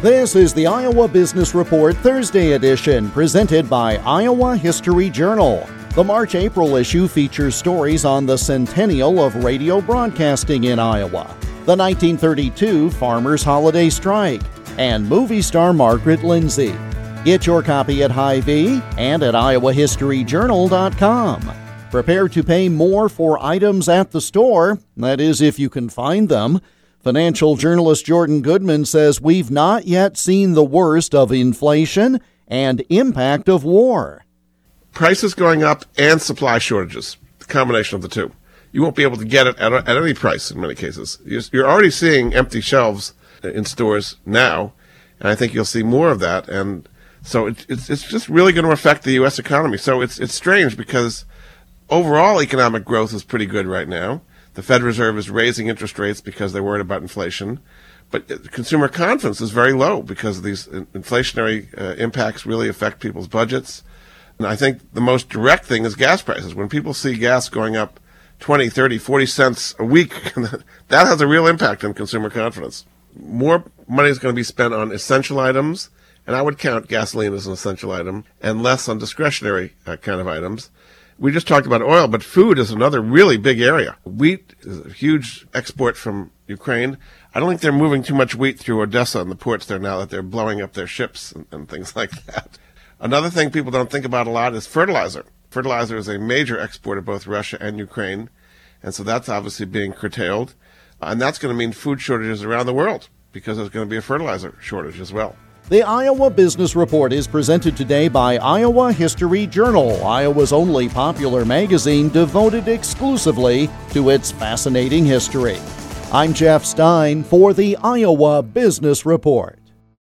This is the Iowa Business Report Thursday edition, presented by Iowa History Journal. The March April issue features stories on the centennial of radio broadcasting in Iowa, the 1932 Farmers Holiday Strike, and movie star Margaret Lindsay. Get your copy at Hy-Vee and at iowahistoryjournal.com. Prepare to pay more for items at the store, that is, if you can find them. Financial journalist Jordan Goodman says we've not yet seen the worst of inflation and impact of war. Prices going up and supply shortages, the combination of the two. You won't be able to get it at, at any price in many cases. You're already seeing empty shelves in stores now, and I think you'll see more of that. And so it, it's it's just really going to affect the U.S. economy. So it's it's strange because overall economic growth is pretty good right now. The Fed Reserve is raising interest rates because they're worried about inflation. But consumer confidence is very low because these inflationary uh, impacts really affect people's budgets. And I think the most direct thing is gas prices. When people see gas going up 20, 30, 40 cents a week, that has a real impact on consumer confidence. More money is going to be spent on essential items, and I would count gasoline as an essential item, and less on discretionary uh, kind of items we just talked about oil, but food is another really big area. Wheat is a huge export from Ukraine. I don't think they're moving too much wheat through Odessa and the ports there now that they're blowing up their ships and, and things like that. Another thing people don't think about a lot is fertilizer. Fertilizer is a major export of both Russia and Ukraine, and so that's obviously being curtailed. And that's going to mean food shortages around the world because there's going to be a fertilizer shortage as well. The Iowa Business Report is presented today by Iowa History Journal, Iowa's only popular magazine devoted exclusively to its fascinating history. I'm Jeff Stein for the Iowa Business Report.